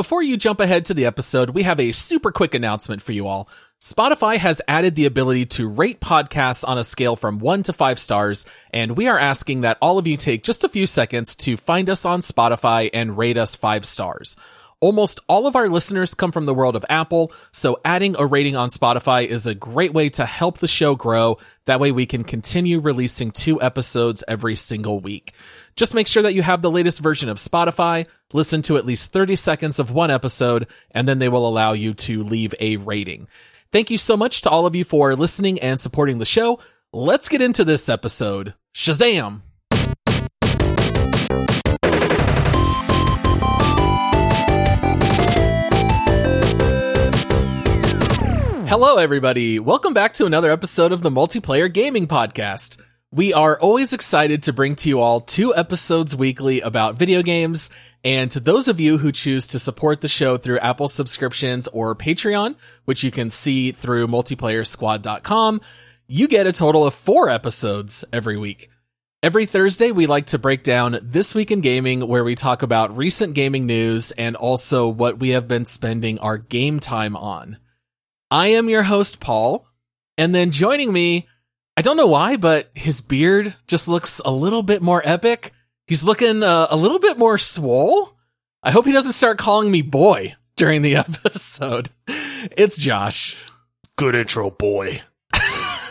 Before you jump ahead to the episode, we have a super quick announcement for you all. Spotify has added the ability to rate podcasts on a scale from one to five stars, and we are asking that all of you take just a few seconds to find us on Spotify and rate us five stars. Almost all of our listeners come from the world of Apple, so adding a rating on Spotify is a great way to help the show grow. That way we can continue releasing two episodes every single week. Just make sure that you have the latest version of Spotify, listen to at least 30 seconds of one episode, and then they will allow you to leave a rating. Thank you so much to all of you for listening and supporting the show. Let's get into this episode. Shazam! Hello, everybody. Welcome back to another episode of the Multiplayer Gaming Podcast. We are always excited to bring to you all two episodes weekly about video games. And to those of you who choose to support the show through Apple subscriptions or Patreon, which you can see through multiplayersquad.com, you get a total of four episodes every week. Every Thursday, we like to break down This Week in Gaming, where we talk about recent gaming news and also what we have been spending our game time on. I am your host, Paul. And then joining me, I don't know why, but his beard just looks a little bit more epic. He's looking uh, a little bit more swole. I hope he doesn't start calling me boy during the episode. It's Josh. Good intro, boy.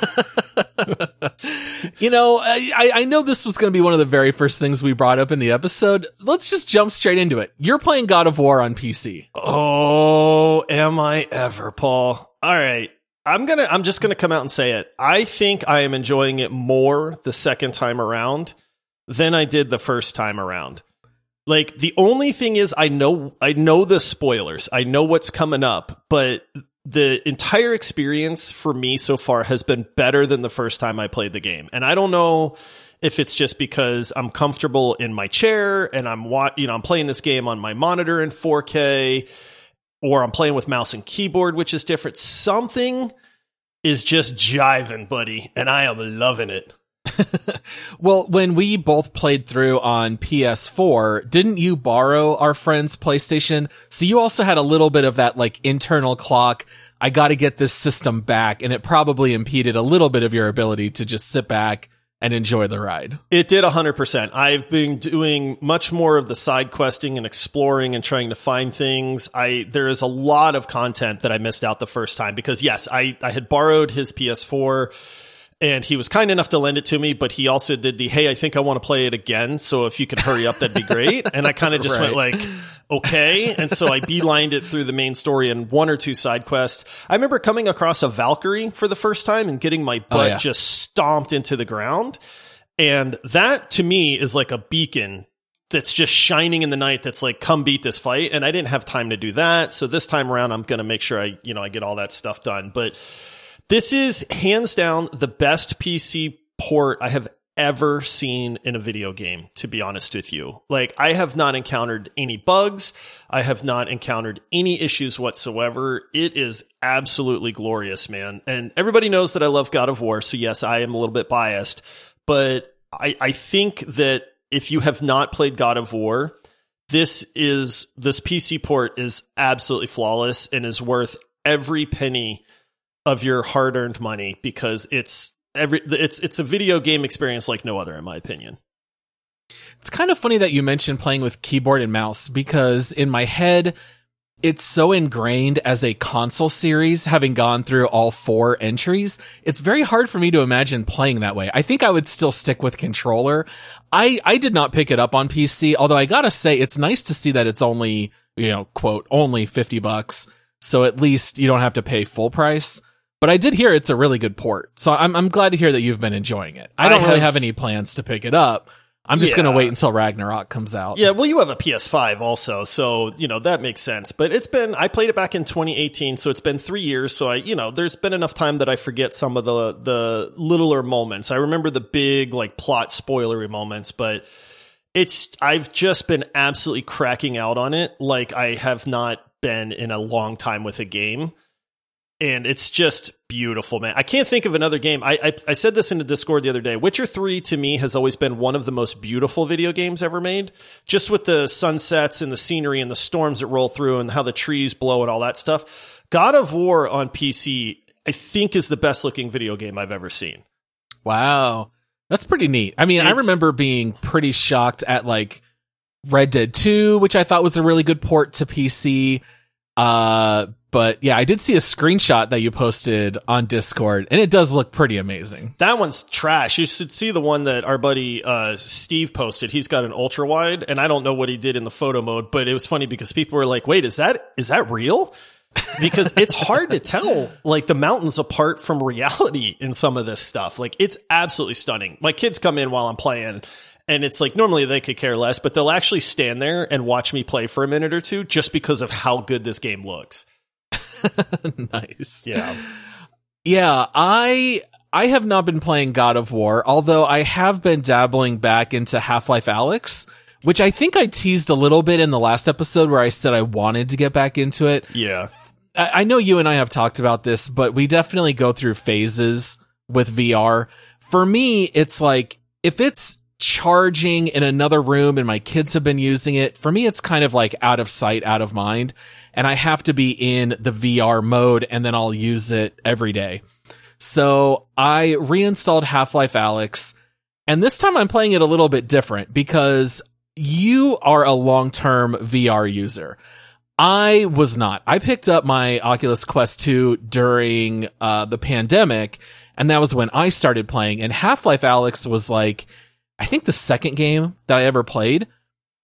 you know, I, I know this was going to be one of the very first things we brought up in the episode. Let's just jump straight into it. You're playing God of War on PC. Oh, am I ever, Paul? All right. I'm going to I'm just going to come out and say it. I think I am enjoying it more the second time around than I did the first time around. Like the only thing is I know I know the spoilers. I know what's coming up, but the entire experience for me so far has been better than the first time I played the game. And I don't know if it's just because I'm comfortable in my chair and I'm you know I'm playing this game on my monitor in 4K or I'm playing with mouse and keyboard, which is different. Something is just jiving, buddy, and I am loving it. well, when we both played through on PS4, didn't you borrow our friend's PlayStation? So you also had a little bit of that like internal clock. I got to get this system back, and it probably impeded a little bit of your ability to just sit back and enjoy the ride. It did 100%. I've been doing much more of the side questing and exploring and trying to find things. I there is a lot of content that I missed out the first time because yes, I I had borrowed his PS4 and he was kind enough to lend it to me, but he also did the hey, I think I want to play it again. So if you could hurry up, that'd be great. And I kind of just right. went like, okay. And so I beelined it through the main story and one or two side quests. I remember coming across a Valkyrie for the first time and getting my oh, butt oh, yeah. just stomped into the ground. And that to me is like a beacon that's just shining in the night that's like come beat this fight and i didn't have time to do that so this time around i'm going to make sure i you know i get all that stuff done but this is hands down the best PC port I have ever seen in a video game, to be honest with you. Like, I have not encountered any bugs. I have not encountered any issues whatsoever. It is absolutely glorious, man. And everybody knows that I love God of War. So yes, I am a little bit biased, but I, I think that if you have not played God of War, this is, this PC port is absolutely flawless and is worth every penny of your hard earned money because it's every it's it's a video game experience like no other in my opinion. It's kind of funny that you mentioned playing with keyboard and mouse because in my head it's so ingrained as a console series having gone through all four entries. It's very hard for me to imagine playing that way. I think I would still stick with controller. I I did not pick it up on PC, although I got to say it's nice to see that it's only, you know, quote, only 50 bucks. So at least you don't have to pay full price. But I did hear it's a really good port, so I'm I'm glad to hear that you've been enjoying it. I don't I really have any plans to pick it up. I'm just yeah. going to wait until Ragnarok comes out. Yeah, well, you have a PS5 also, so you know that makes sense. But it's been I played it back in 2018, so it's been three years. So I, you know, there's been enough time that I forget some of the the littler moments. I remember the big like plot spoilery moments, but it's I've just been absolutely cracking out on it like I have not been in a long time with a game and it's just beautiful, man. I can't think of another game. I, I, I said this in the Discord the other day. Witcher Three to me has always been one of the most beautiful video games ever made. Just with the sunsets and the scenery and the storms that roll through and how the trees blow and all that stuff. God of War on PC, I think, is the best looking video game I've ever seen. Wow, that's pretty neat. I mean, I remember being pretty shocked at like Red Dead Two, which I thought was a really good port to PC. Uh, but yeah, I did see a screenshot that you posted on Discord, and it does look pretty amazing. That one's trash. You should see the one that our buddy uh, Steve posted. He's got an ultra wide, and I don't know what he did in the photo mode, but it was funny because people were like, "Wait, is that is that real?" Because it's hard to tell like the mountains apart from reality in some of this stuff. Like it's absolutely stunning. My kids come in while I'm playing. And it's like normally they could care less, but they'll actually stand there and watch me play for a minute or two just because of how good this game looks. nice. Yeah. Yeah, I I have not been playing God of War, although I have been dabbling back into Half-Life Alyx, which I think I teased a little bit in the last episode where I said I wanted to get back into it. Yeah. I, I know you and I have talked about this, but we definitely go through phases with VR. For me, it's like if it's charging in another room and my kids have been using it, for me, it's kind of like out of sight, out of mind. And I have to be in the VR mode and then I'll use it every day. So I reinstalled Half-Life Alyx and this time I'm playing it a little bit different because you are a long-term VR user. I was not. I picked up my Oculus Quest 2 during uh, the pandemic, and that was when I started playing. And Half Life Alyx was like, I think the second game that I ever played.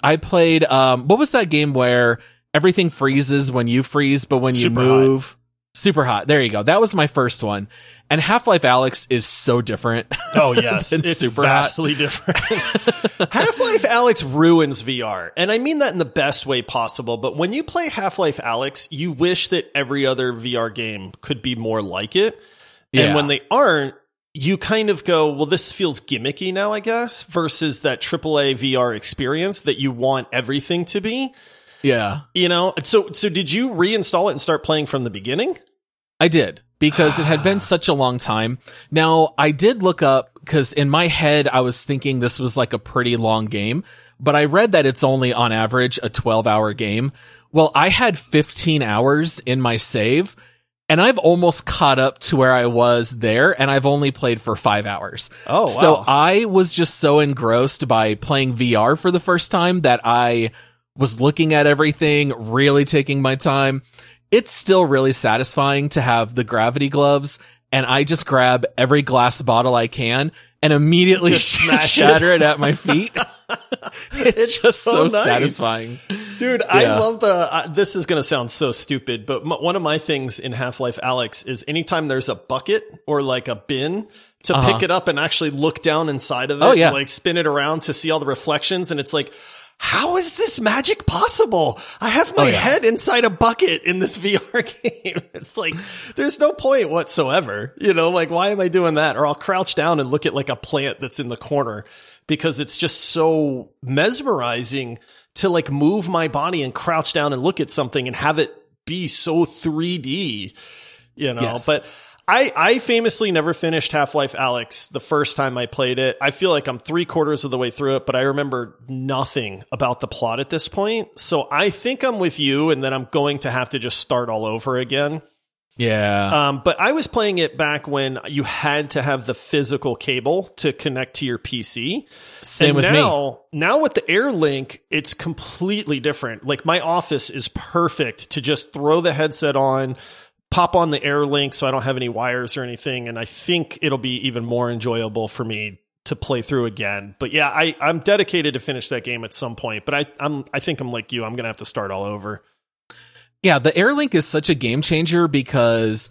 I played, um, what was that game where everything freezes when you freeze, but when you Super move? Super hot. There you go. That was my first one. And Half Life Alyx is so different. Oh yes, it's Super Hot. vastly different. Half-Life Alyx ruins VR, and I mean that in the best way possible. But when you play Half-Life Alyx, you wish that every other VR game could be more like it. Yeah. And when they aren't, you kind of go, "Well, this feels gimmicky now, I guess." Versus that AAA VR experience that you want everything to be. Yeah. You know. So, so did you reinstall it and start playing from the beginning? I did because it had been such a long time. Now I did look up because in my head I was thinking this was like a pretty long game, but I read that it's only on average a 12 hour game. Well, I had 15 hours in my save and I've almost caught up to where I was there and I've only played for five hours. Oh, wow. So I was just so engrossed by playing VR for the first time that I was looking at everything, really taking my time. It's still really satisfying to have the gravity gloves and I just grab every glass bottle I can and immediately Just smash shatter it. at my feet. it's, It's just so so, nice. satisfying. Dude, I love the. Uh, this is going to sound so stupid, but m- one of my things in Half Life Alyx is anytime there's a bucket or like a bin to Uh-huh. pick it up and actually look down inside of it, Oh, yeah. like spin it around to see all the reflections, and it's like. How is this magic possible? I have my Oh, yeah. head inside a bucket in this VR game. It's like, there's no point whatsoever. You know, like, why am I doing that? Or I'll crouch down and look at like a plant that's in the corner because it's just so mesmerizing to like move my body and crouch down and look at something and have it be so 3D, you know, Yes. but I, I famously never finished Half-Life Alyx the first time I played it. I feel like I'm three quarters of the way through it, but I remember nothing about the plot at this point. So I think I'm with you and then I'm going to have to just start all over again. Yeah. Um, but I was playing it back when you had to have the physical cable to connect to your PC. Same and with me. now, now with the Air Link, it's completely different. Like my office is perfect to just throw the headset on, pop on the Air Link so I don't have any wires or anything. And I think it'll be even more enjoyable for me to play through again. But yeah, I, I'm dedicated to finish that game at some point. But I, I'm, I think I'm like you. I'm gonna have to start all over. Yeah, the AirLink is such a game changer because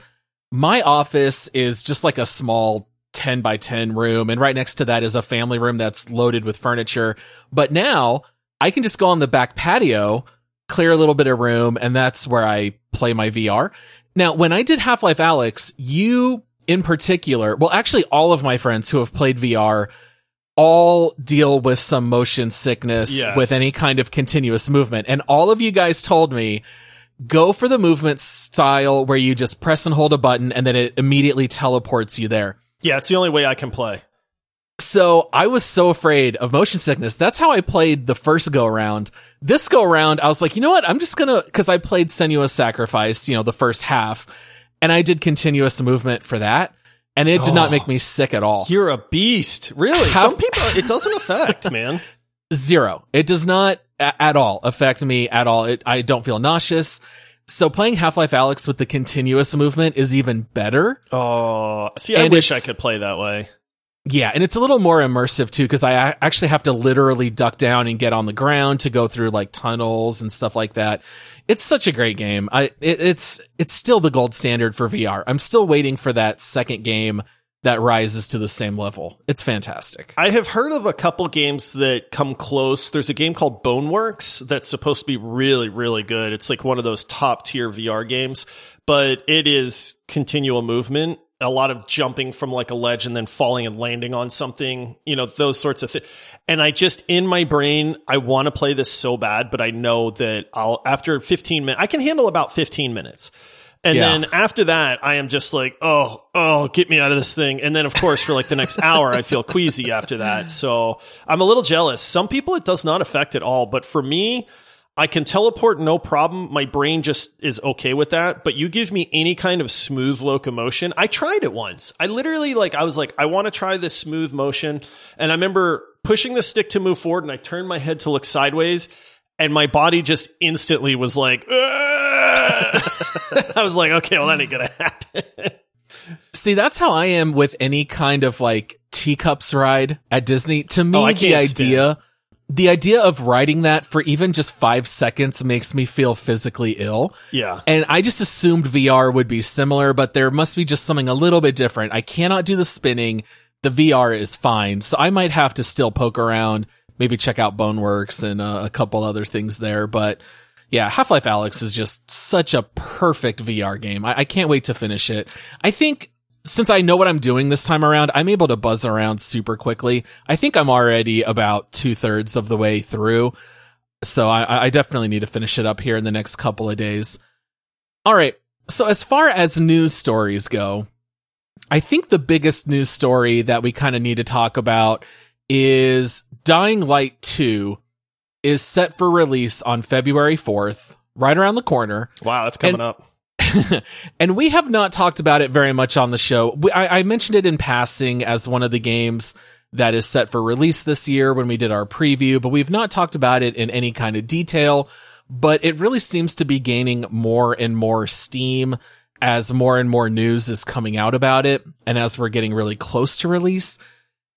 my office is just like a small 10 by 10 room. And right next to that is a family room that's loaded with furniture. But now I can just go on the back patio, clear a little bit of room, and that's where I play my VR. Now, when I did Half-Life Alyx, you in particular, well, actually all of my friends who have played VR all deal with some motion sickness Yes. with any kind of continuous movement. And all of you guys told me go for the movement style where you just press and hold a button and then it immediately teleports you there. Yeah, it's the only way I can play. So I was so afraid of motion sickness. That's how I played the first go around. This go around, I was like, you know what? I'm just gonna, cause I played Senua's Sacrifice, you know, the first half, and I did continuous movement for that. And it did oh, not make oh. me sick at all. You're a beast. Really? Half, Some people, it doesn't affect, man. Zero. It does not a- at all affect me at all. It, I don't feel nauseous. So playing Half-Life Alyx with the continuous movement is even better. Oh, see, I and wish I could play that way. Yeah, and it's a little more immersive too because I actually have to literally duck down and get on the ground to go through like tunnels and stuff like that. It's such a great game. I it, it's it's still the gold standard for VR. I'm still waiting for that second game that rises to the same level. It's fantastic. I have heard of a couple games that come close. There's a game called Boneworks that's supposed to be really, really good. It's like one of those top tier VR games, but it is continual movement a lot of jumping from like a ledge and then falling and landing on something, you know, those sorts of things. And I just, in my brain, I want to play this so bad, but I know that I'll, after 15 minutes, I can handle about 15 minutes. And yeah. then after that, I am just like, oh, oh, get me out of this thing. And then, of course, for like the next hour, I feel queasy after that. So I'm a little jealous. Some people it does not affect at all. But for me, I can teleport no problem. My brain just is okay with that. But you give me any kind of smooth locomotion. I tried it once. I literally like, I was like, I want to try this smooth motion. And I remember pushing the stick to move forward and I turned my head to look sideways and my body just instantly was like, I was like, okay, well, that ain't going to happen. See, that's how I am with any kind of like teacups ride at Disney. To me, oh, the idea. The idea of writing that for even just five seconds makes me feel physically ill. Yeah. And I just assumed VR would be similar, but there must be just something a little bit different. I cannot do the spinning. The VR is fine. So I might have to still poke around, maybe check out Boneworks and uh, a couple other things there. But yeah, Half-Life Alyx is just such a perfect VR game. I, I can't wait to finish it. I think since I know what I'm doing this time around, I'm able to buzz around super quickly. I think I'm already about two thirds of the way through. So I, I, definitely need to finish it up here in the next couple of days. All right. So as far as news stories go, I think the biggest news story that we kind of need to talk about is Dying Light 2 is set for release on February 4th, right around the corner. Wow, that's coming and, up. and we have not talked about it very much on the show. We, I, I mentioned it in passing as one of the games that is set for release this year when we did our preview, but we've not talked about it in any kind of detail. But it really seems to be gaining more and more steam as more and more news is coming out about it. And as we're getting really close to release,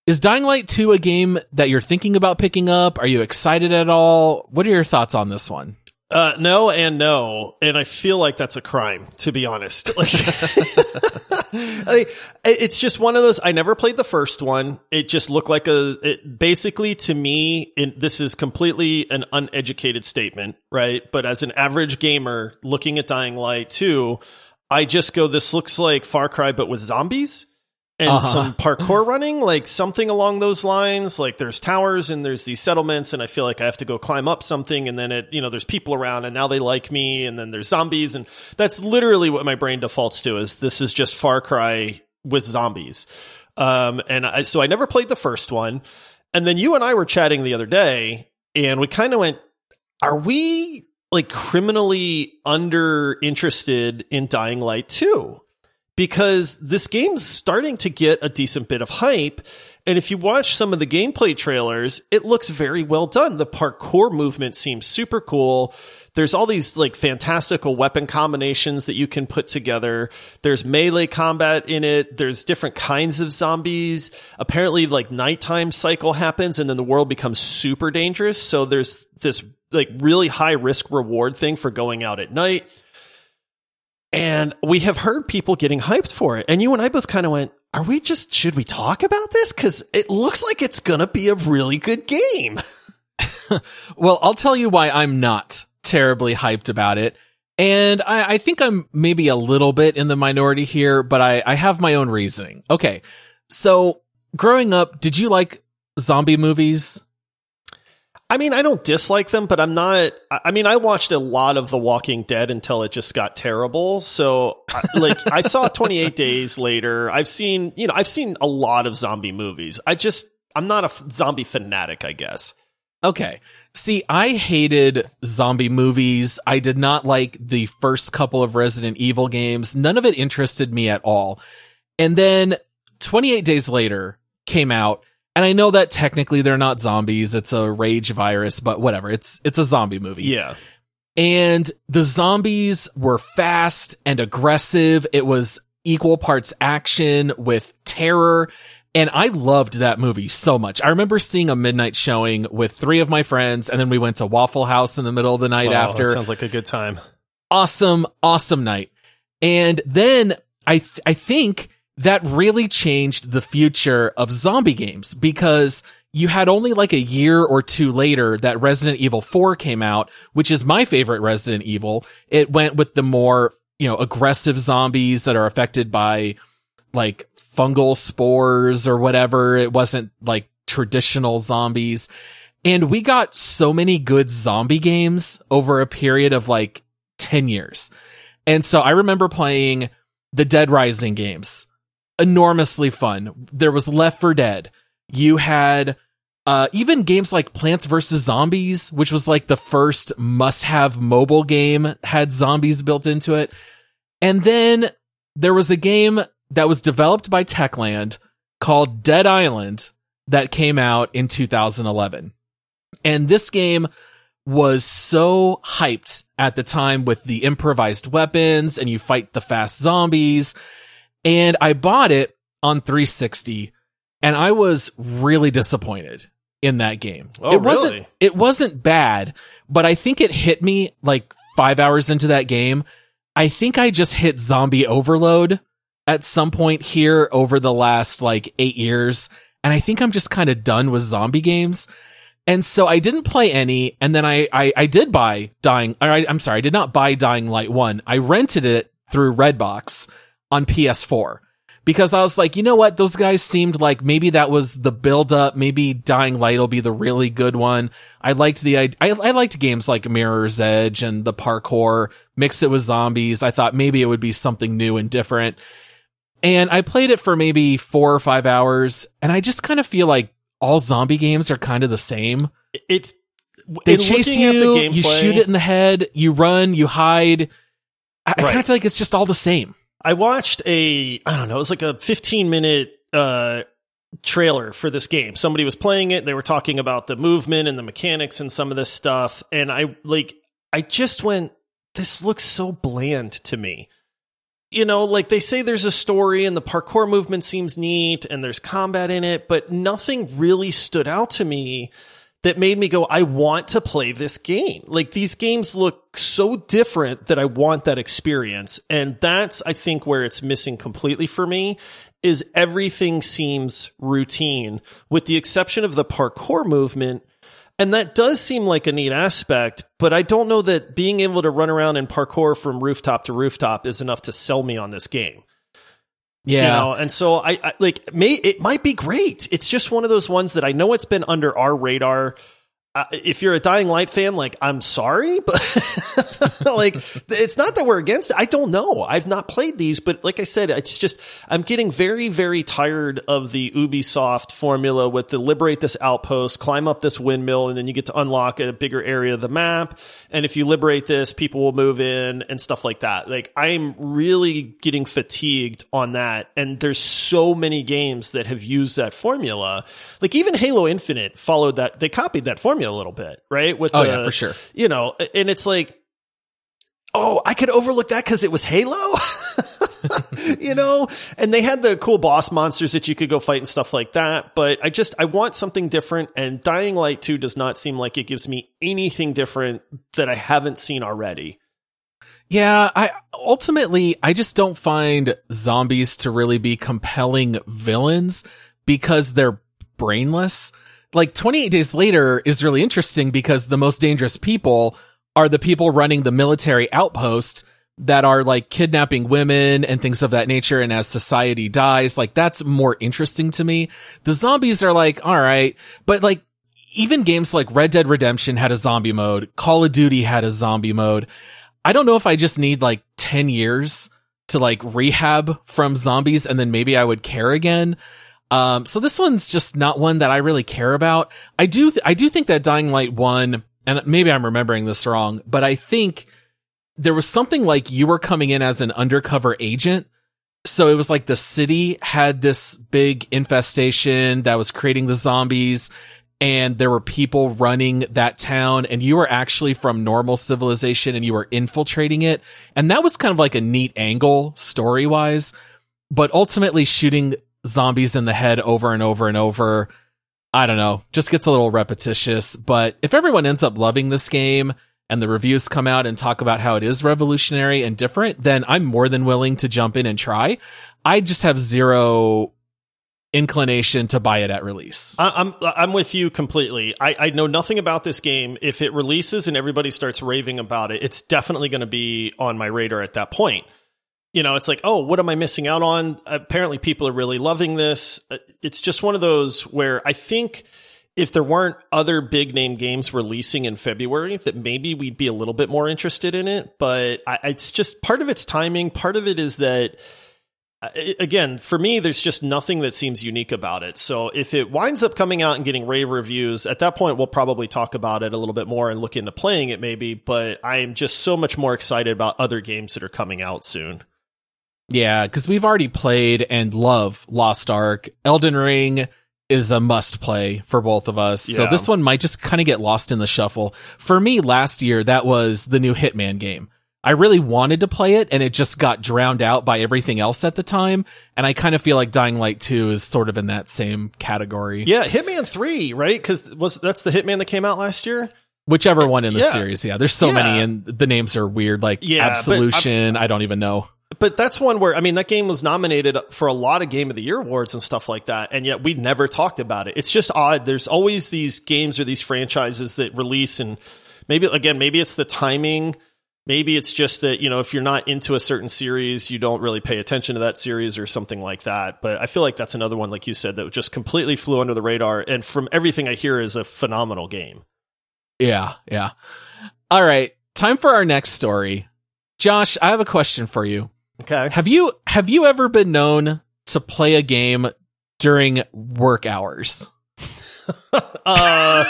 is Dying Light 2 a game that you're thinking about picking up? Are you excited at all? What are your thoughts on this one? Uh, no and no, and I feel like that's a crime, to be honest. Like, it's just one of those. I never played the first one. It just looked like a. It, basically, to me, this is completely an uneducated statement, right? But as an average gamer looking at Dying Light 2, I just go, "This looks like Far Cry, but with zombies." And uh-huh. some parkour running, like something along those lines. Like there's towers and there's these settlements, and I feel like I have to go climb up something, and then it, you know, there's people around, and now they like me, and then there's zombies, and that's literally what my brain defaults to is this is just Far Cry with zombies. Um, and I, so I never played the first one, and then you and I were chatting the other day, and we kind of went, "Are we?" Like criminally under interested in Dying Light 2 because this game's starting to get a decent bit of hype. And if you watch some of the gameplay trailers, it looks very well done. The parkour movement seems super cool. There's all these like fantastical weapon combinations that you can put together. There's melee combat in it. There's different kinds of zombies. Apparently like nighttime cycle happens and then the world becomes super dangerous. So there's this like really high risk reward thing for going out at night. And we have heard people getting hyped for it. And you and I both kind of went, are we just, should we talk about this? Cause it looks like it's going to be a really good game. well, I'll tell you why I'm not terribly hyped about it. And I, I, think I'm maybe a little bit in the minority here, but I, I have my own reasoning. Okay. So growing up, did you like zombie movies? I mean, I don't dislike them, but I'm not. I mean, I watched a lot of The Walking Dead until it just got terrible. So, like, I saw 28 Days Later. I've seen, you know, I've seen a lot of zombie movies. I just, I'm not a zombie fanatic, I guess. Okay. See, I hated zombie movies. I did not like the first couple of Resident Evil games. None of it interested me at all. And then 28 Days Later came out and I know that technically they're not zombies. It's a rage virus, but whatever. It's, it's a zombie movie. Yeah. And the zombies were fast and aggressive. It was equal parts action with terror. And I loved that movie so much. I remember seeing a midnight showing with three of my friends, and then we went to Waffle House in the middle of the night Oh, after. sounds like a good time. awesome, awesome night. And then I, th- I think that really changed the future of zombie games because you had only like a year or two later that Resident Evil 4 came out, which is my favorite Resident Evil. It went with the more, you know, aggressive zombies that are affected by like fungal spores or whatever. It wasn't like traditional zombies. And we got so many good zombie games over a period of like 10 years. And so I remember playing the Dead Rising games. Enormously fun. There was Left 4 Dead. You had uh, even games like Plants vs. Zombies, which was like the first must have mobile game, had zombies built into it. And then there was a game that was developed by Techland called Dead Island that came out in 2011. And this game was so hyped at the time with the improvised weapons and you fight the fast zombies. And I bought it on 360 and I was really disappointed in that game. Oh, it wasn't really? it wasn't bad, but I think it hit me like 5 hours into that game. I think I just hit zombie overload at some point here over the last like 8 years and I think I'm just kind of done with zombie games. And so I didn't play any, and then I, I, I did buy Dying, or I, I'm sorry, I did not buy Dying Light 1. I rented it through Redbox on PS4. Because I was like, you know what? Those guys seemed like maybe that was the build up. Maybe Dying Light will be the really good one. I liked the, I, I liked games like Mirror's Edge and the parkour, mixed it with zombies. I thought maybe it would be something new and different. And I played it for maybe four or five hours, and I just kind of feel like all zombie games are kind of the same. It They chase at the you, gameplay, you shoot it in the head, you run, you hide. I, I kind of feel like it's just all the same. I watched a I don't know, it was like a 15 minute uh trailer for this game. Somebody was playing it, they were talking about the movement and the mechanics and some of this stuff and I like I just went this looks so bland to me. You know, like they say there's a story and the parkour movement seems neat and there's combat in it, but nothing really stood out to me that made me go, I want to play this game. Like these games look so different that I want that experience. And that's, I think, where it's missing completely for me is everything seems routine with the exception of the parkour movement. And that does seem like a neat aspect, but I don't know that being able to run around and parkour from rooftop to rooftop is enough to sell me on this game. Yeah. You know, and so I, I like may it might be great. It's just one of those ones that I know it's been under our radar. If you're a Dying Light fan, like I'm sorry, but like it's not that we're against it. I don't know. I've not played these, but like I said, it's just I'm getting very, very tired of the Ubisoft formula with the liberate this outpost, climb up this windmill, and then you get to unlock a bigger area of the map. And if you liberate this, people will move in and stuff like that. Like I'm really getting fatigued on that. And there's so many games that have used that formula. Like even Halo Infinite followed that. They copied that formula a little bit, right? With Oh, the, yeah, for sure. You know, and it's like, oh, I could overlook that because it was Halo. you know, and they had the cool boss monsters that you could go fight and stuff like that. But I just, I want something different. And Dying Light 2 does not seem like it gives me anything different that I haven't seen already. Yeah, I ultimately I just don't find zombies to really be compelling villains because they're brainless. Like 28 days later is really interesting because the most dangerous people are the people running the military outpost that are like kidnapping women and things of that nature. And as society dies, like that's more interesting to me. The zombies are like, all right, but like even games like Red Dead Redemption had a zombie mode, Call of Duty had a zombie mode. I don't know if I just need like 10 years to like rehab from zombies and then maybe I would care again. Um, so this one's just not one that I really care about. I do, th- I do think that Dying Light 1, and maybe I'm remembering this wrong, but I think there was something like you were coming in as an undercover agent. So it was like the city had this big infestation that was creating the zombies and there were people running that town and you were actually from normal civilization and you were infiltrating it. And that was kind of like a neat angle story wise, but ultimately shooting zombies in the head over and over and over. I don't know, just gets a little repetitious, but if everyone ends up loving this game and the reviews come out and talk about how it is revolutionary and different, then I'm more than willing to jump in and try. I just have zero inclination to buy it at release. I'm I'm with you completely. I, I know nothing about this game. If it releases and everybody starts raving about it, it's definitely going to be on my radar at that point. You know, it's like, oh, what am I missing out on? Apparently, people are really loving this. Uh, it's just one of those where I think if there weren't other big name games releasing in February, that maybe we'd be a little bit more interested in it. But I, it's just part of its timing. Part of it is that again, for me, there's just nothing that seems unique about it. So if it winds up coming out and getting rave reviews, at that point, we'll probably talk about it a little bit more and look into playing it maybe. But I am just so much more excited about other games that are coming out soon. Yeah, because we've already played and love Lost Ark. Elden Ring is a must play for both of us. Yeah. So this one might just kind of get lost in the shuffle. For me, last year, that was the new Hitman game. I really wanted to play it and it just got drowned out by everything else at the time. And I kind of feel like Dying Light 2 is sort of in that same category. Yeah, Hitman 3, right? Cuz was that's the Hitman that came out last year? Whichever one in the yeah. series. Yeah, there's so yeah. many and the names are weird like yeah, Absolution, I don't even know. But that's one where I mean that game was nominated for a lot of game of the year awards and stuff like that and yet we never talked about it. It's just odd. There's always these games or these franchises that release and maybe again maybe it's the timing. Maybe it's just that you know if you're not into a certain series you don't really pay attention to that series or something like that. But i feel like that's another one like you said that just completely flew under the radar and from everything i hear is a phenomenal game. Yeah yeah. All right time for our next story. Josh i have a question for you okay have you have you ever been known to play a game during work hours uh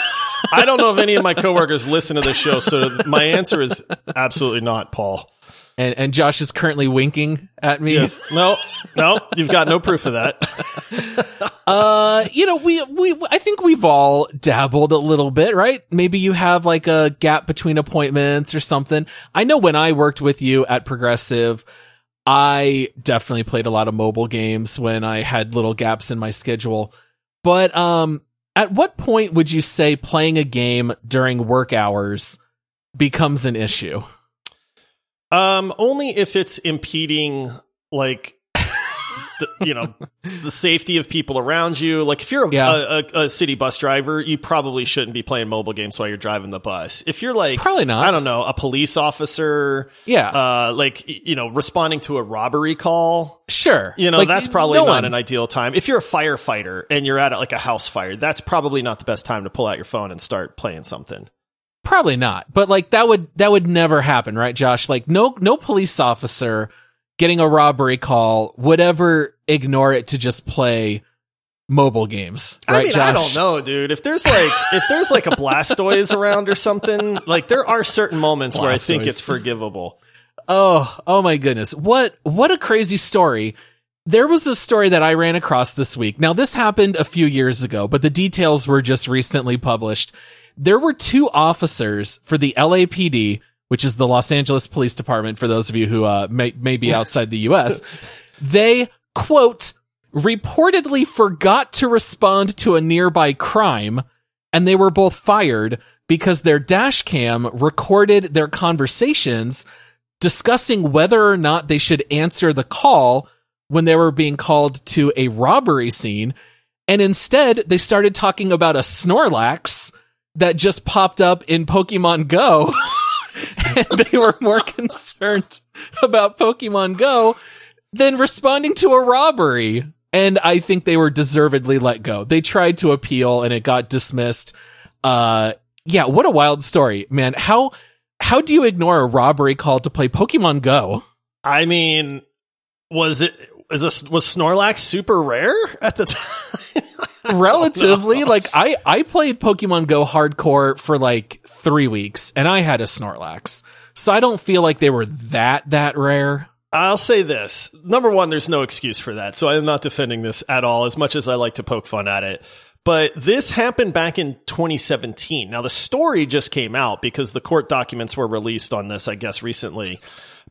I don't know if any of my coworkers listen to this show, so my answer is absolutely not, Paul. And, and Josh is currently winking at me. Yes. No, no, you've got no proof of that. uh, you know, we, we, I think we've all dabbled a little bit, right? Maybe you have like a gap between appointments or something. I know when I worked with you at Progressive, I definitely played a lot of mobile games when I had little gaps in my schedule. But, um, at what point would you say playing a game during work hours becomes an issue? Um, only if it's impeding like the, you know the safety of people around you. Like if you're a, yeah. a, a, city bus driver, you probably shouldn't be playing mobile games while you're driving the bus. If you're like probably not, I don't know, a police officer, yeah, uh, like you know, responding to a robbery call, sure, you know, like, that's probably no not one. an ideal time. If you're a firefighter and you're at like a house fire, that's probably not the best time to pull out your phone and start playing something. Probably not, but like that would that would never happen, right, Josh? Like no no police officer getting a robbery call would ever ignore it to just play mobile games. Right, I mean, Josh? I don't know, dude. If there's like if there's like a Blastoise around or something, like there are certain moments Blastoise. where I think it's forgivable. Oh, oh my goodness. What what a crazy story. There was a story that I ran across this week. Now this happened a few years ago, but the details were just recently published. There were two officers for the LAPD which is the Los Angeles Police Department for those of you who uh, may, may be outside the US, they quote reportedly forgot to respond to a nearby crime and they were both fired because their dash cam recorded their conversations discussing whether or not they should answer the call when they were being called to a robbery scene. And instead, they started talking about a Snorlax that just popped up in Pokemon Go. they were more concerned about Pokemon Go than responding to a robbery. And I think they were deservedly let go. They tried to appeal and it got dismissed. Uh, yeah, what a wild story, man. How how do you ignore a robbery call to play Pokemon Go? I mean, was it is this was Snorlax super rare at the time? Relatively, like I I played Pokemon Go hardcore for like three weeks, and I had a Snorlax, so I don't feel like they were that that rare. I'll say this. Number one, there's no excuse for that. So I'm not defending this at all, as much as I like to poke fun at it. But this happened back in 2017. Now, the story just came out because the court documents were released on this, I guess, recently.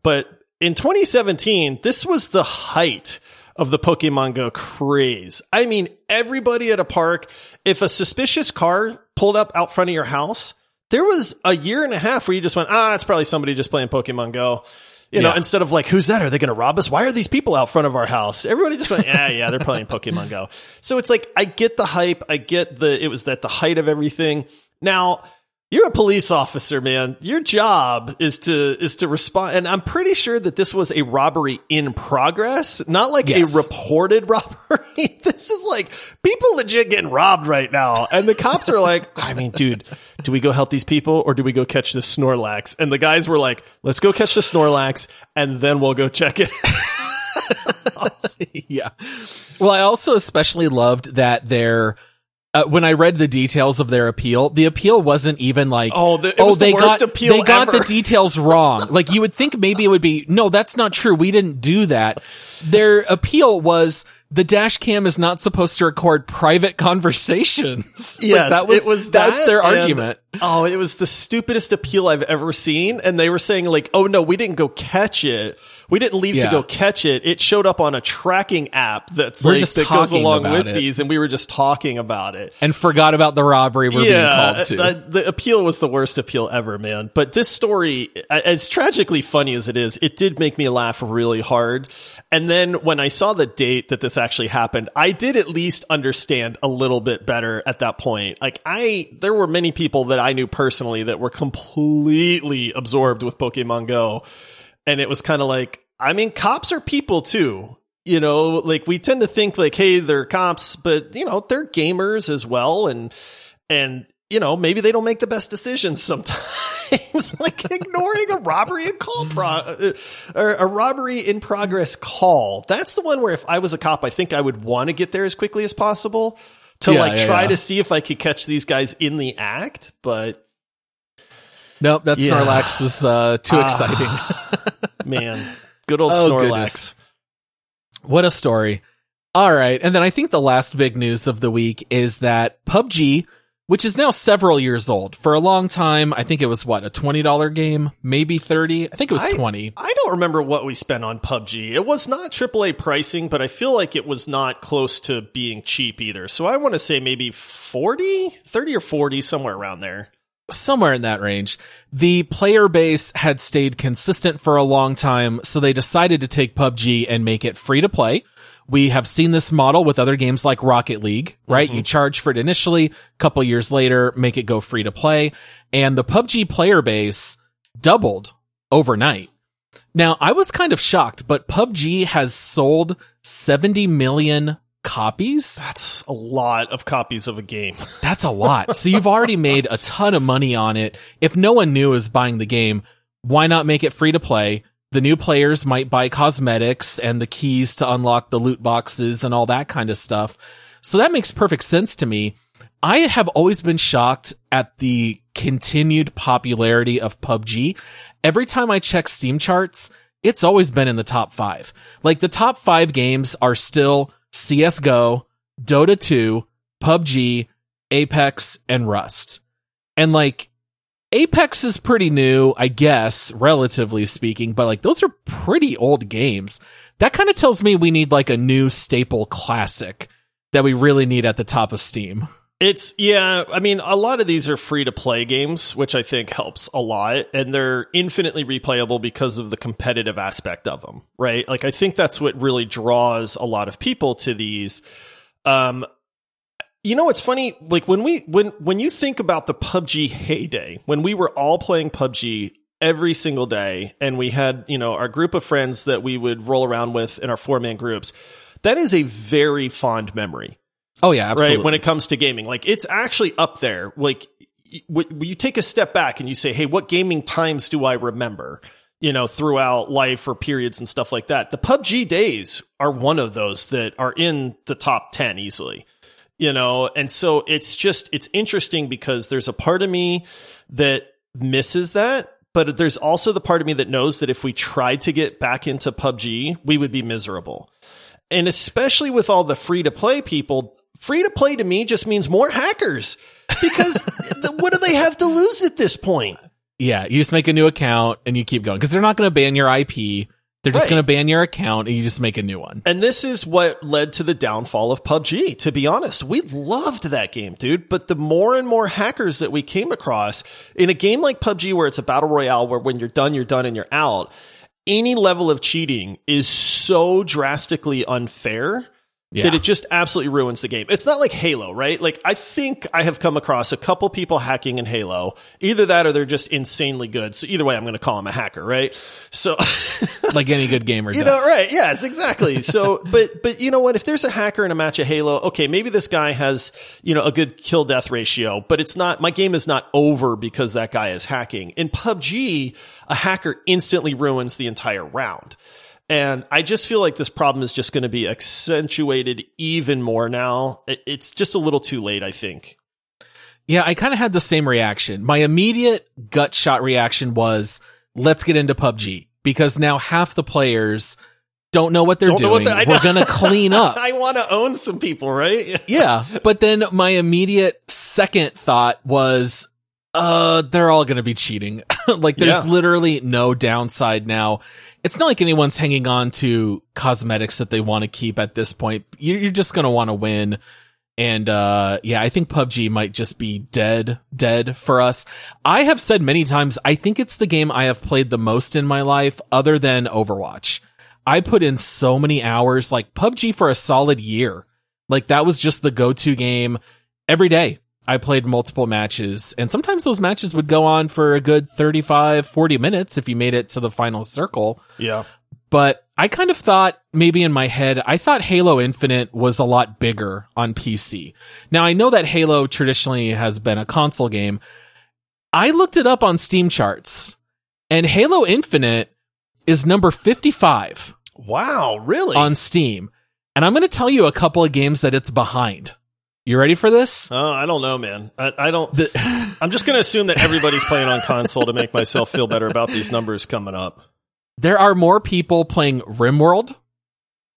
But in 2017, this was the height of the Pokemon Go craze. I mean, everybody at a park, if a suspicious car pulled up out front of your house, there was a year and a half where you just went, ah, it's probably somebody just playing Pokemon Go. You know, Yeah. instead of like, who's that? Are they going to rob us? Why are these people out front of our house? Everybody just went, yeah, yeah, they're playing Pokemon Go. So it's like, I get the hype. I get the, it was at the height of everything. Now, you're a police officer, man. Your job is to, is to respond. And I'm pretty sure that this was a robbery in progress, not like Yes. a reported robbery. this is like people legit getting robbed right now. And the cops are like, I mean, dude, do we go help these people or do we go catch the Snorlax? And the guys were like, let's go catch the Snorlax and then we'll go check it. yeah. Well, I also especially loved that their uh, when I read the details of their appeal, the appeal wasn't even like, Oh, the- was the they got appeal they got ever. the details wrong. like you would think maybe it would be no, that's not true. We didn't do that. Their appeal was the dash cam is not supposed to record private conversations. Like, Yes, that was, it was that's that, their and- argument. Oh, it was the stupidest appeal I've ever seen. And they were saying like, oh no, we didn't go catch it. We didn't leave to go catch it. It showed up on a tracking app that's We're like, just that goes along with it. these. And we were just talking about it. And forgot about the robbery we're being called to. uh, the appeal was the worst appeal ever, man. But this story, as tragically funny as it is, it did make me laugh really hard. And then when I saw the date that this actually happened, I did at least understand a little bit better at that point. Like I, there were many people that I knew personally that were completely absorbed with Pokemon Go. And it was kind of like, I mean, cops are people too. You know, like we tend to think like, hey, they're cops, but you know, they're gamers as well. And, and, you know, maybe they don't make the best decisions sometimes, like ignoring a robbery in call pro, uh, or a robbery in progress call. That's the one where if I was a cop, I think I would want to get there as quickly as possible to Yeah, like yeah, try yeah. to see if I could catch these guys in the act. But nope, that. Snorlax was uh, too Ah. exciting. man, good old Oh, Snorlax. goodness. What a story. All right. And then I think the last big news of the week is that PUBG, which is now several years old, for a long time, I think it was what, a $20 game? Maybe 30? I think it was I- 20. I don't remember what we spent on PUBG. It was not AAA pricing, but I feel like it was not close to being cheap either. So I want to say maybe 40, 30 or 40, somewhere around there. Somewhere in that range. The player base had stayed consistent for a long time, so they decided to take PUBG and make it free to play. We have seen this model with other games like Rocket League, right? You mm-hmm. charge for it initially, couple years later, make it go free to play. And the PUBG player base doubled overnight. Now, I was kind of shocked, but PUBG has sold 70 million copies. That's a lot of copies of a game. That's a lot. So you've already made a ton of money on it. If no one new is buying the game, why not make it free to play? The new players might buy cosmetics and the keys to unlock the loot boxes and all that kind of stuff. So that makes perfect sense to me. I have always been shocked at the continued popularity of PUBG. Every time I check Steam charts, it's always been in the top five. Like the top five games are still CSGO, Dota 2, PUBG, Apex, and Rust. And like, Apex is pretty new, I guess, relatively speaking, but like those are pretty old games. That kind of tells me we need like a new staple classic that we really need at the top of Steam. It's yeah, I mean a lot of these are free to play games, which I think helps a lot and they're infinitely replayable because of the competitive aspect of them, right? Like I think that's what really draws a lot of people to these um you know what's funny like when we when when you think about the PUBG heyday, when we were all playing PUBG every single day and we had, you know, our group of friends that we would roll around with in our four-man groups, that is a very fond memory Oh yeah, absolutely. right? When it comes to gaming, like it's actually up there. Like you take a step back and you say, "Hey, what gaming times do I remember?" You know, throughout life or periods and stuff like that. The PUBG days are one of those that are in the top ten easily. You know, and so it's just it's interesting because there's a part of me that misses that. But there's also the part of me that knows that if we tried to get back into PUBG, we would be miserable. And especially with all the free to play people, free to play to me just means more hackers because the, what do they have to lose at this point? yeah, you just make a new account and you keep going because they're not going to ban your IP. They're just Right. going to ban your account and you just make a new one. And this is what led to the downfall of PUBG. To be honest, we loved that game, dude. But the more and more hackers that we came across in a game like PUBG, where it's a battle royale, where when you're done, you're done and you're out, any level of cheating is so drastically unfair. Yeah. that it just absolutely ruins the game. It's not like Halo, right? Like I think I have come across a couple people hacking in Halo. Either that or they're just insanely good. So either way, I'm going to call them a hacker, right? So like any good gamer you does. know, right? Yes, exactly. So, but but you know what? If there's a hacker in a match of Halo, okay, maybe this guy has you know a good kill death ratio, but it's not. My game is not over because that guy is hacking. In PUBG, a hacker instantly ruins the entire round. And I just feel like this problem is just going to be accentuated even more now. It's just a little too late, I think. Yeah, I kind of had the same reaction. My immediate gut shot reaction was, let's get into PUBG because now half the players don't know what they're Don't know what doing. they're- We're going to clean up. I want to own some people, right? yeah. But then my immediate second thought was, uh, they're all going to be cheating. like there's Yeah. literally no downside now. It's not like anyone's hanging on to cosmetics that they want to keep at this point. You're, you're just going to want to win. And, uh, yeah, I think PUBG might just be dead, dead for us. I have said many times, I think it's the game I have played the most in my life other than Overwatch. I put in so many hours, like PUBG for a solid year. Like that was just the go-to game every day. I played multiple matches and sometimes those matches would go on for a good 35, 40 minutes if you made it to the final circle. Yeah. But I kind of thought maybe in my head, I thought Halo Infinite was a lot bigger on PC. Now I know that Halo traditionally has been a console game. I looked it up on Steam charts and Halo Infinite is number 55 Wow. Really? on Steam. And I'm going to tell you a couple of games that it's behind. You ready for this? Oh, I don't know, man. I, I don't. The, I'm just going to assume that everybody's playing on console to make myself feel better about these numbers coming up. there are more people playing RimWorld.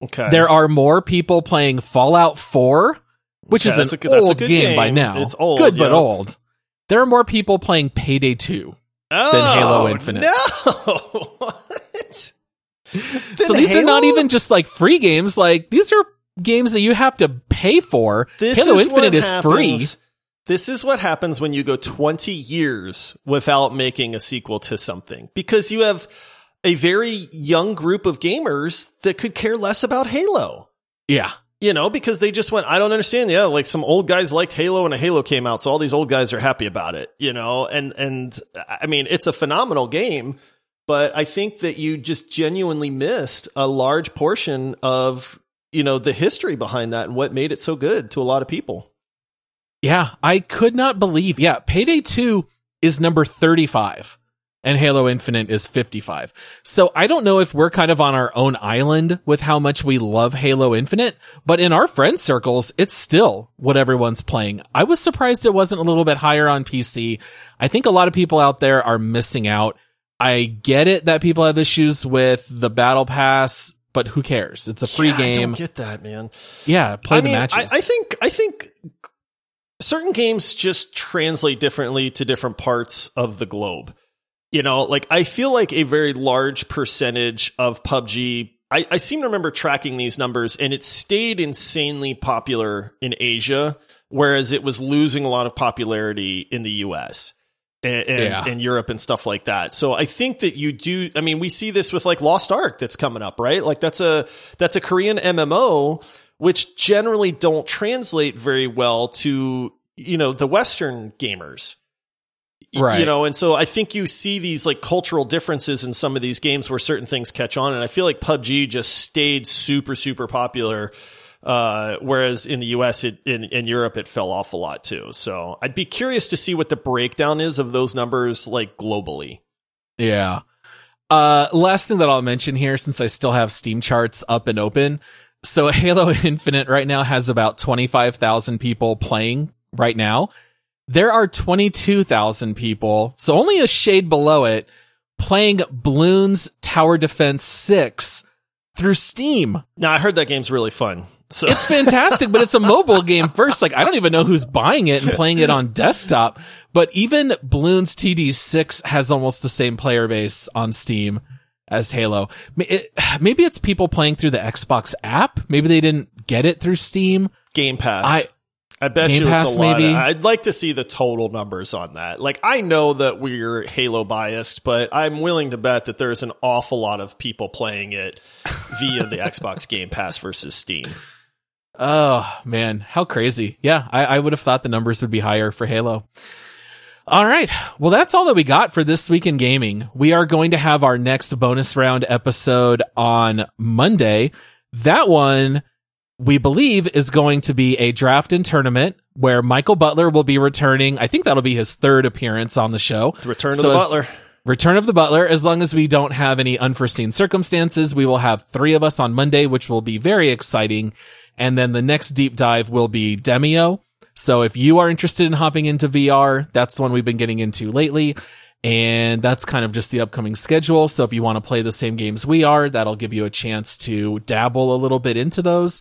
Okay. There are more people playing Fallout 4, which Okay, is an good- old good game, by now. It's old, Good, but old. There are more people playing Payday 2. oh, Halo Infinite. No. what? so these are not even just like free games. Like these are games that you have to pay for. This Halo is Infinite is free. This is what happens when you go 20 years without making a sequel to something because you have a very young group of gamers that could care less about Halo. Yeah. You know, because they just went, I don't understand. Yeah, like some old guys liked Halo and a Halo came out, so all these old guys are happy about it, you know? And, and I mean, it's a phenomenal game, but I think that you just genuinely missed a large portion of, you know, the history behind that and what made it so good to a lot of people. Yeah. I could not believe. Yeah. Payday 2 is number 35 and Halo Infinite is 55. So I don't know if we're kind of on our own island with how much we love Halo Infinite, but in our friend circles, it's still what everyone's playing. I was surprised it wasn't a little bit higher on PC. I think a lot of people out there are missing out. I get it that people have issues with the battle pass, but who cares? It's a free Yeah, I game. don't get that, man. yeah, play I the mean, I, matches. I think I think certain games just translate differently to different parts of the globe. You know, like I feel like a very large percentage of PUBG. I, I seem to remember tracking these numbers, and it stayed insanely popular in Asia, whereas it was losing a lot of popularity in the US and, and, Yeah. and Europe and stuff like that. So I think that you do. I mean, we see this with like Lost Ark that's coming up, right? Like that's a that's a Korean MMO, which generally don't translate very well to you know the Western gamers. Right. You know, and so I think you see these like cultural differences in some of these games where certain things catch on. And I feel like PUBG just stayed super, super popular Uh, whereas in the US, it, in, in Europe, it fell off a lot too. So I'd be curious to see what the breakdown is of those numbers, like globally. Yeah. Uh, last thing that I'll mention here, since I still have Steam charts up and open. So Halo Infinite right now has about 25,000 people playing right now. There are 22,000 people, so only a shade below it, playing Bloons Tower Defense 6 through Steam. Now I heard that game's really fun. So It's fantastic, but it's a mobile game first. Like, I don't even know who's buying it and playing it on desktop. But even Bloons TD6 has almost the same player base on Steam as Halo. It- maybe it's people playing through the Xbox app. Maybe they didn't get it through Steam. Game Pass. I- I bet Game you Pass, it's a lot. maybe? I'd like to see the total numbers on that. Like I know that we're Halo biased, but I'm willing to bet that there's an awful lot of people playing it via the Xbox Game Pass versus Steam. Oh man, how crazy. Yeah, I, I would have thought the numbers would be higher for Halo. All right. Well, that's all that we got for this week in gaming. We are going to have our next bonus round episode on Monday. That one we believe is going to be a draft and tournament where Michael Butler will be returning. I think that'll be his third appearance on the show. The Return of the Butler. Return of the Butler, as long as we don't have any unforeseen circumstances, we will have three of us on Monday, which will be very exciting. And then the next deep dive will be Demeo. So if you are interested in hopping into VR, that's the one we've been getting into lately. And that's kind of just the upcoming schedule. So if you want to play the same games we are, that'll give you a chance to dabble a little bit into those.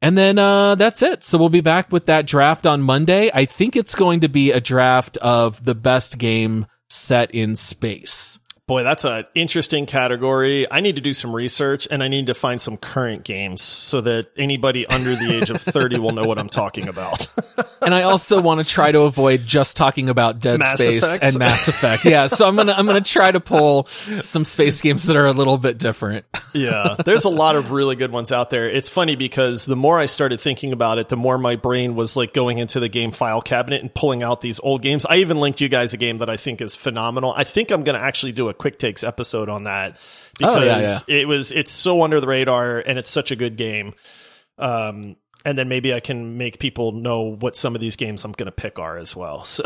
And then uh, that's it. So we'll be back with that draft on Monday. I think it's going to be a draft of the best game set in space. Boy, that's an interesting category. I need to do some research and I need to find some current games so that anybody under the age of 30 will know what I'm talking about. And I also want to try to avoid just talking about Dead Mass Space Effect? and Mass Effect. Yeah, so I'm gonna I'm gonna try to pull some space games that are a little bit different. yeah, there's a lot of really good ones out there. It's funny because the more I started thinking about it, the more my brain was like going into the game file cabinet and pulling out these old games. I even linked you guys a game that I think is phenomenal. I think I'm going to actually do a quick takes episode on that because Oh, yeah, it was it's so under the radar and it's such a good game. Um and then maybe I can make people know what some of these games I'm going to pick are as well. So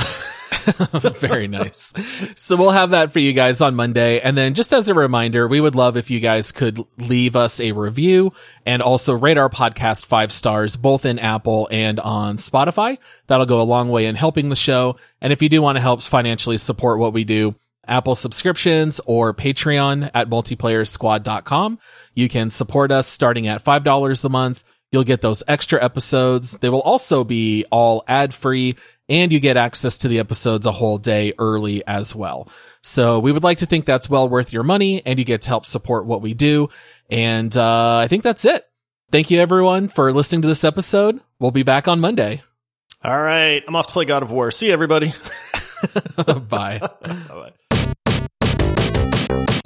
Very nice. So we'll have that for you guys on Monday. And then just as a reminder, we would love if you guys could leave us a review and also rate our podcast five stars, both in Apple and on Spotify. That'll go a long way in helping the show. And if you do want to help financially support what we do, Apple subscriptions or Patreon at multiplayersquad.com. You can support us starting at $5 a month. You'll get those extra episodes. They will also be all ad free and you get access to the episodes a whole day early as well. So we would like to think that's well worth your money and you get to help support what we do. And, uh, I think that's it. Thank you everyone for listening to this episode. We'll be back on Monday. all right, I'm off to play God of War. See you, everybody. Bye. Bye-bye.